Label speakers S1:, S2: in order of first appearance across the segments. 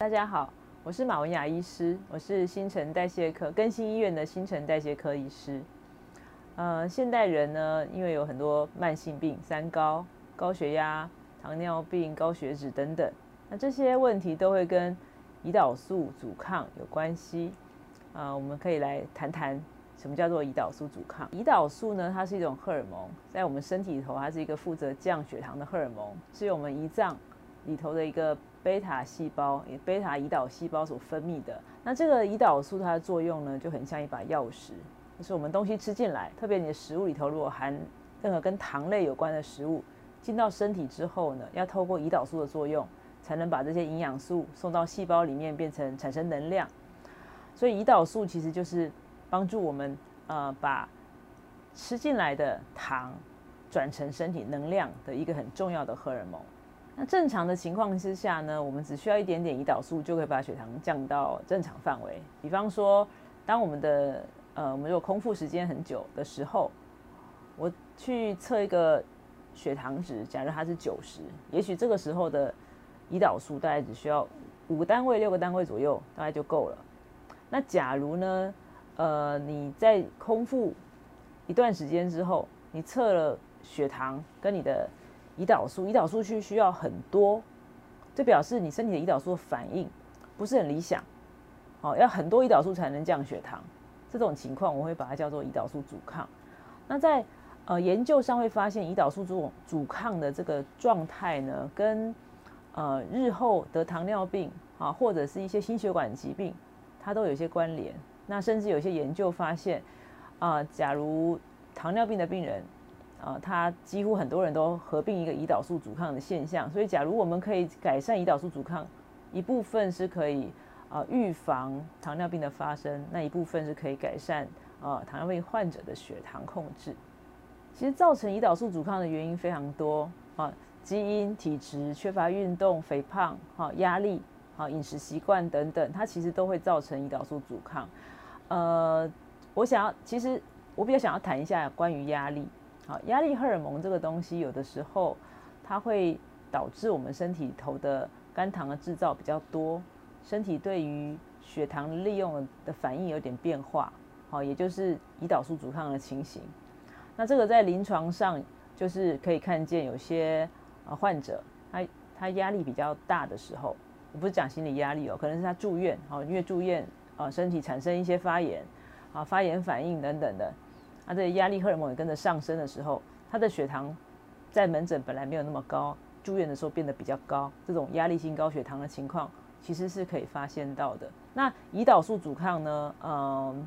S1: 大家好，我是马文雅医师，我是新陈代谢科更新医院的新陈代谢科医师。呃，现代人呢，因为有很多慢性病，三高、高血压、糖尿病、高血脂等等，那这些问题都会跟胰岛素阻抗有关系。啊，我们可以来谈谈什么叫做胰岛素阻抗。胰岛素呢，它是一种荷尔蒙，在我们身体里头，它是一个负责降血糖的荷尔蒙，是我们胰脏里头的一个贝塔细胞，也贝塔胰岛细胞所分泌的。那这个胰岛素它的作用呢，就很像一把钥匙，就是我们东西吃进来，特别你的食物里头如果含任何跟糖类有关的食物，进到身体之后呢，要透过胰岛素的作用，才能把这些营养素送到细胞里面，变成产生能量。所以胰岛素其实就是帮助我们呃把吃进来的糖转成身体能量的一个很重要的荷尔蒙。那正常的情况之下呢，我们只需要一点点胰岛素就可以把血糖降到正常范围。比方说，当我们的呃我们如果空腹时间很久的时候，我去测一个血糖值，假如它是九十，也许这个时候的胰岛素大概只需要五个单位、六个单位左右，大概就够了。那假如呢？呃，你在空腹一段时间之后，你测了血糖跟你的胰岛素，胰岛素需需要很多，这表示你身体的胰岛素反应不是很理想，哦，要很多胰岛素才能降血糖。这种情况我会把它叫做胰岛素阻抗。那在呃研究上会发现，胰岛素阻阻抗的这个状态呢，跟呃日后得糖尿病啊，或者是一些心血管疾病。它都有些关联，那甚至有些研究发现，啊，假如糖尿病的病人，啊，他几乎很多人都合并一个胰岛素阻抗的现象，所以假如我们可以改善胰岛素阻抗，一部分是可以啊预防糖尿病的发生，那一部分是可以改善啊糖尿病患者的血糖控制。其实造成胰岛素阻抗的原因非常多啊，基因、体质、缺乏运动、肥胖、哈压力。啊，饮食习惯等等，它其实都会造成胰岛素阻抗。呃，我想要，其实我比较想要谈一下关于压力。好，压力荷尔蒙这个东西，有的时候它会导致我们身体头的肝糖的制造比较多，身体对于血糖利用的反应有点变化。好，也就是胰岛素阻抗的情形。那这个在临床上就是可以看见有些啊患者，他他压力比较大的时候。我不是讲心理压力哦，可能是他住院哦，因为住院啊，身体产生一些发炎啊，发炎反应等等的，啊，这压力荷尔蒙也跟着上升的时候，他的血糖在门诊本来没有那么高，住院的时候变得比较高，这种压力性高血糖的情况其实是可以发现到的。那胰岛素阻抗呢？嗯，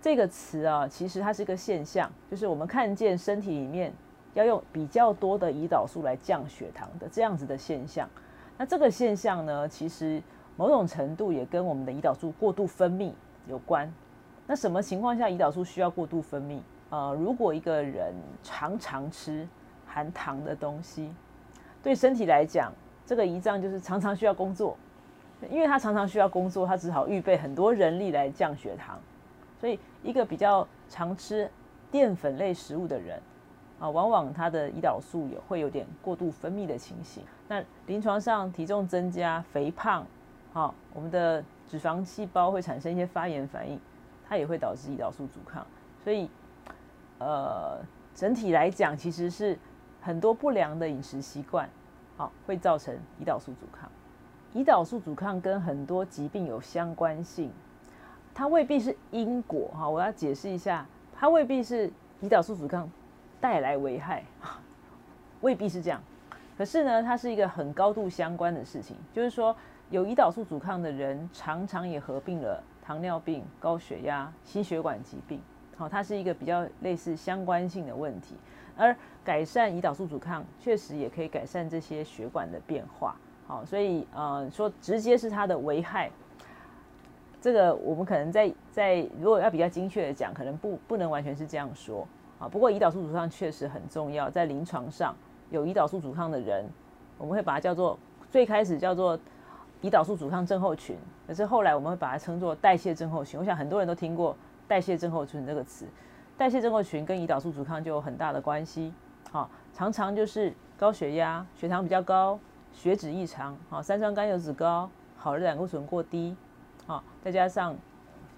S1: 这个词啊，其实它是一个现象，就是我们看见身体里面要用比较多的胰岛素来降血糖的这样子的现象。那这个现象呢，其实某种程度也跟我们的胰岛素过度分泌有关。那什么情况下胰岛素需要过度分泌？呃，如果一个人常常吃含糖的东西，对身体来讲，这个胰脏就是常常需要工作，因为他常常需要工作，他只好预备很多人力来降血糖。所以，一个比较常吃淀粉类食物的人。啊，往往他的胰岛素也会有点过度分泌的情形。那临床上体重增加、肥胖，好，我们的脂肪细胞会产生一些发炎反应，它也会导致胰岛素阻抗。所以，呃，整体来讲，其实是很多不良的饮食习惯，好，会造成胰岛素阻抗。胰岛素阻抗跟很多疾病有相关性，它未必是因果哈。我要解释一下，它未必是胰岛素阻抗。带来危害 未必是这样，可是呢，它是一个很高度相关的事情。就是说，有胰岛素阻抗的人，常常也合并了糖尿病、高血压、心血管疾病。好，它是一个比较类似相关性的问题。而改善胰岛素阻抗，确实也可以改善这些血管的变化。好，所以呃，说直接是它的危害，这个我们可能在在如果要比较精确的讲，可能不不能完全是这样说。啊，不过胰岛素阻抗确实很重要，在临床上有胰岛素阻抗的人，我们会把它叫做最开始叫做胰岛素阻抗症候群，可是后来我们会把它称作代谢症候群。我想很多人都听过代谢症候群这个词，代谢症候群跟胰岛素阻抗就有很大的关系。好，常常就是高血压、血糖比较高、血脂异常、好三酸甘油脂高、好的胆固醇过低，啊，再加上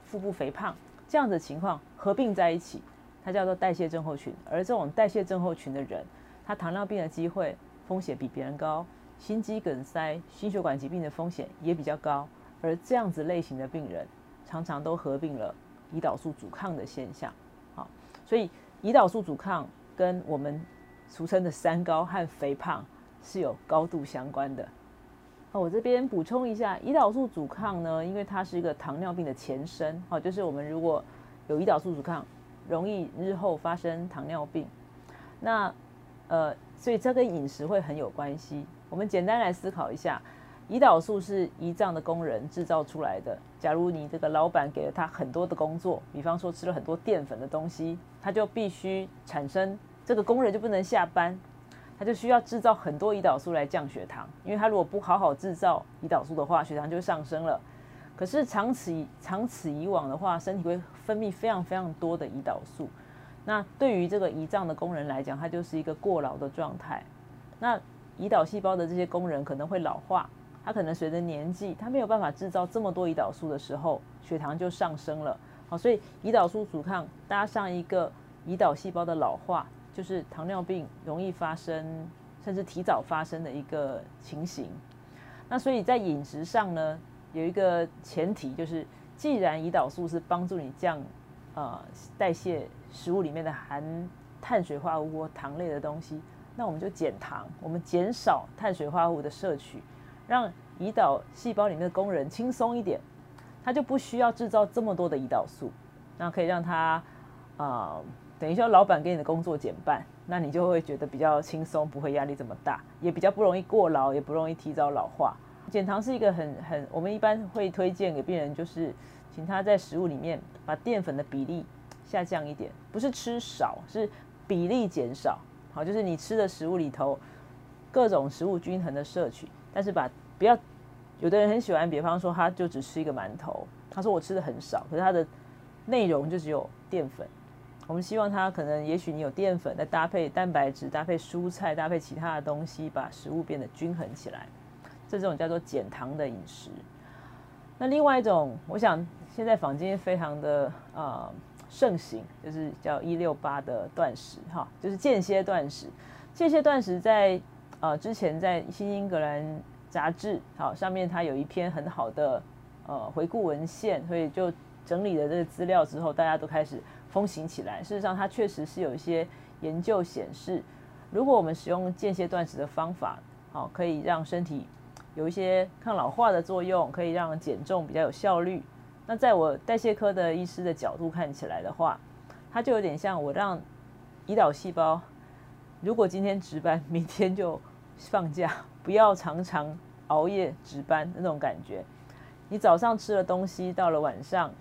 S1: 腹部肥胖这样的情况合并在一起，它叫做代谢症候群。而这种代谢症候群的人，他糖尿病的机会风险比别人高，心肌梗塞、心血管疾病的风险也比较高。而这样子类型的病人，常常都合并了胰岛素阻抗的现象。好，所以胰岛素阻抗跟我们俗称的三高和肥胖是有高度相关的。哦，我这边补充一下，胰岛素阻抗呢，因为它是一个糖尿病的前身，好，就是我们如果有胰岛素阻抗，容易日后发生糖尿病。那呃，所以这跟饮食会很有关系。我们简单来思考一下，胰岛素是胰脏的工人制造出来的。假如你这个老板给了他很多的工作，比方说吃了很多淀粉的东西，他就必须产生这个工人就不能下班。他就需要制造很多胰岛素来降血糖，因为他如果不好好制造胰岛素的话，血糖就上升了。可是长此以长此以往的话，身体会分泌非常非常多的胰岛素。那对于这个胰脏的工人来讲，它就是一个过劳的状态。那胰岛细胞的这些工人可能会老化，他可能随着年纪，他没有办法制造这么多胰岛素的时候，血糖就上升了。好，所以胰岛素阻抗搭上一个胰岛细胞的老化。就是糖尿病容易发生，甚至提早发生的一个情形。那所以在饮食上呢，有一个前提，就是既然胰岛素是帮助你降呃代谢食物里面的含碳水化合物糖类的东西，那我们就减糖，我们减少碳水化合物的摄取，让胰岛细胞里面的工人轻松一点，他就不需要制造这么多的胰岛素，那可以让他啊。等于说，老板给你的工作减半，那你就会觉得比较轻松，不会压力这么大，也比较不容易过劳，也不容易提早老化。减糖是一个很很，我们一般会推荐给病人，就是请他在食物里面把淀粉的比例下降一点，不是吃少，是比例减少。好，就是你吃的食物里头各种食物均衡的摄取，但是把不要，有的人很喜欢，比方说他就只吃一个馒头，他说我吃的很少，可是他的内容就只有淀粉。我们希望它可能，也许你有淀粉，再搭配蛋白质，搭配蔬菜，搭配其他的东西，把食物变得均衡起来。这种叫做减糖的饮食。那另外一种，我想现在坊间非常的呃盛行，就是叫一六八的断食，哈，就是间歇断食。间歇断食在呃之前在《新英格兰杂志》好上面，它有一篇很好的呃回顾文献，所以就整理了这个资料之后，大家都开始。风行起来，事实上它确实是有一些研究显示，如果我们使用间歇断食的方法，好，可以让身体有一些抗老化的作用，可以让减重比较有效率。那在我代谢科的医师的角度看起来的话，它就有点像我让胰岛细胞，如果今天值班，明天就放假，不要常常熬夜值班那种感觉。你早上吃了东西，到了晚上，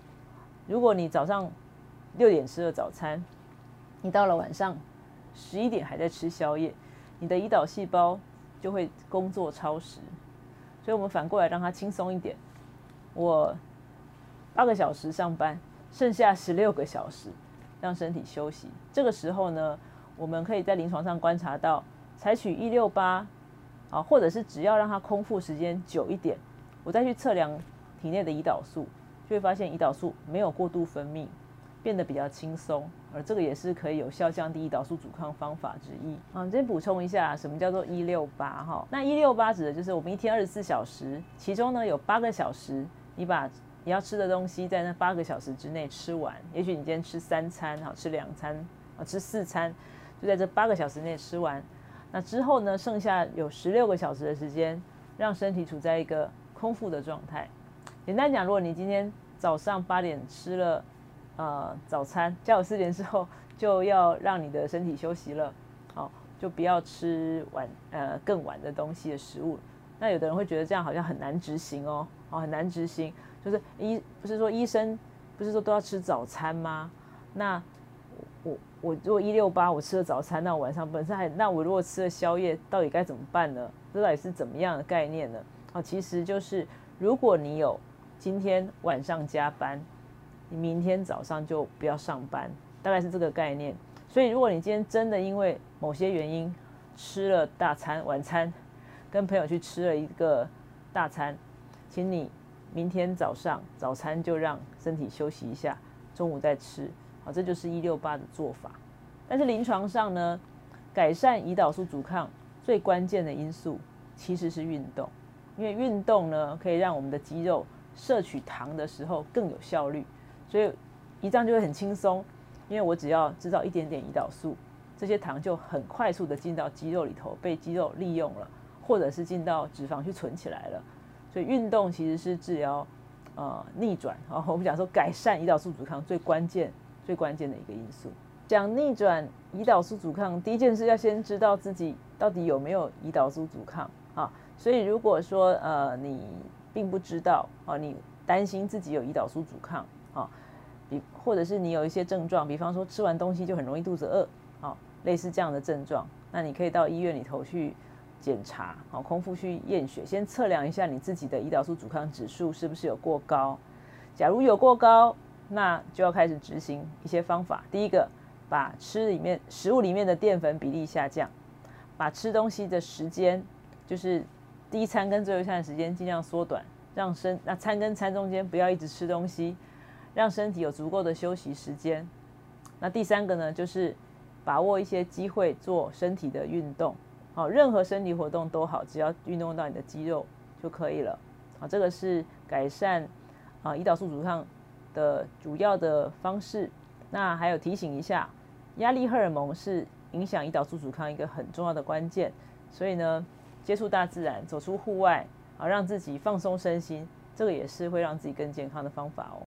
S1: 如果你早上六点吃了早餐，你到了晚上十一点还在吃宵夜，你的胰岛细胞就会工作超时。所以，我们反过来让它轻松一点。我八个小时上班，剩下十六个小时让身体休息。这个时候呢，我们可以在临床上观察到，采取一六八啊，或者是只要让它空腹时间久一点，我再去测量体内的胰岛素，就会发现胰岛素没有过度分泌。变得比较轻松，而这个也是可以有效降低胰岛素阻抗方法之一。啊，这边补充一下，什么叫做一六八哈？那一六八指的就是我们一天二十四小时，其中呢有八个小时，你把你要吃的东西在那八个小时之内吃完。也许你今天吃三餐，好吃两餐，啊吃四餐，就在这八个小时内吃完。那之后呢，剩下有十六个小时的时间，让身体处在一个空腹的状态。简单讲，如果你今天早上八点吃了。呃，早餐下午四点之后就要让你的身体休息了，好，就不要吃晚呃更晚的东西的食物。那有的人会觉得这样好像很难执行哦，哦很难执行，就是医不是说医生不是说都要吃早餐吗？那我我如果一六八我吃了早餐，那我晚上本身还那我如果吃了宵夜，到底该怎么办呢？这到底是怎么样的概念呢？哦，其实就是如果你有今天晚上加班。你明天早上就不要上班，大概是这个概念。所以，如果你今天真的因为某些原因吃了大餐、晚餐，跟朋友去吃了一个大餐，请你明天早上早餐就让身体休息一下，中午再吃。好，这就是一六八的做法。但是临床上呢，改善胰岛素阻抗最关键的因素其实是运动，因为运动呢可以让我们的肌肉摄取糖的时候更有效率，所以胰脏就会很轻松。因为我只要制造一点点胰岛素，这些糖就很快速的进到肌肉里头，被肌肉利用了，或者是进到脂肪去存起来了。所以运动其实是治疗呃逆转啊，我们讲说改善胰岛素阻抗最关键最关键的一个因素。讲逆转胰岛素阻抗，第一件事要先知道自己到底有没有胰岛素阻抗啊。所以如果说呃你并不知道啊，你担心自己有胰岛素阻抗啊。比或者是你有一些症状，比方说吃完东西就很容易肚子饿，啊，类似这样的症状，那你可以到医院里头去检查，好，空腹去验血，先测量一下你自己的胰岛素阻抗指数是不是有过高。假如有过高，那就要开始执行一些方法。第一个，把吃里面食物里面的淀粉比例下降，把吃东西的时间，就是第一餐跟最后一餐的时间尽量缩短，让身那餐跟餐中间不要一直吃东西。让身体有足够的休息时间。那第三个呢，就是把握一些机会做身体的运动。好，任何身体活动都好，只要运动到你的肌肉就可以了。好，这个是改善啊胰岛素阻抗的主要的方式。那还有提醒一下，压力荷尔蒙是影响胰岛素阻抗一个很重要的关键。所以呢，接触大自然，走出户外，啊，让自己放松身心，这个也是会让自己更健康的方法哦。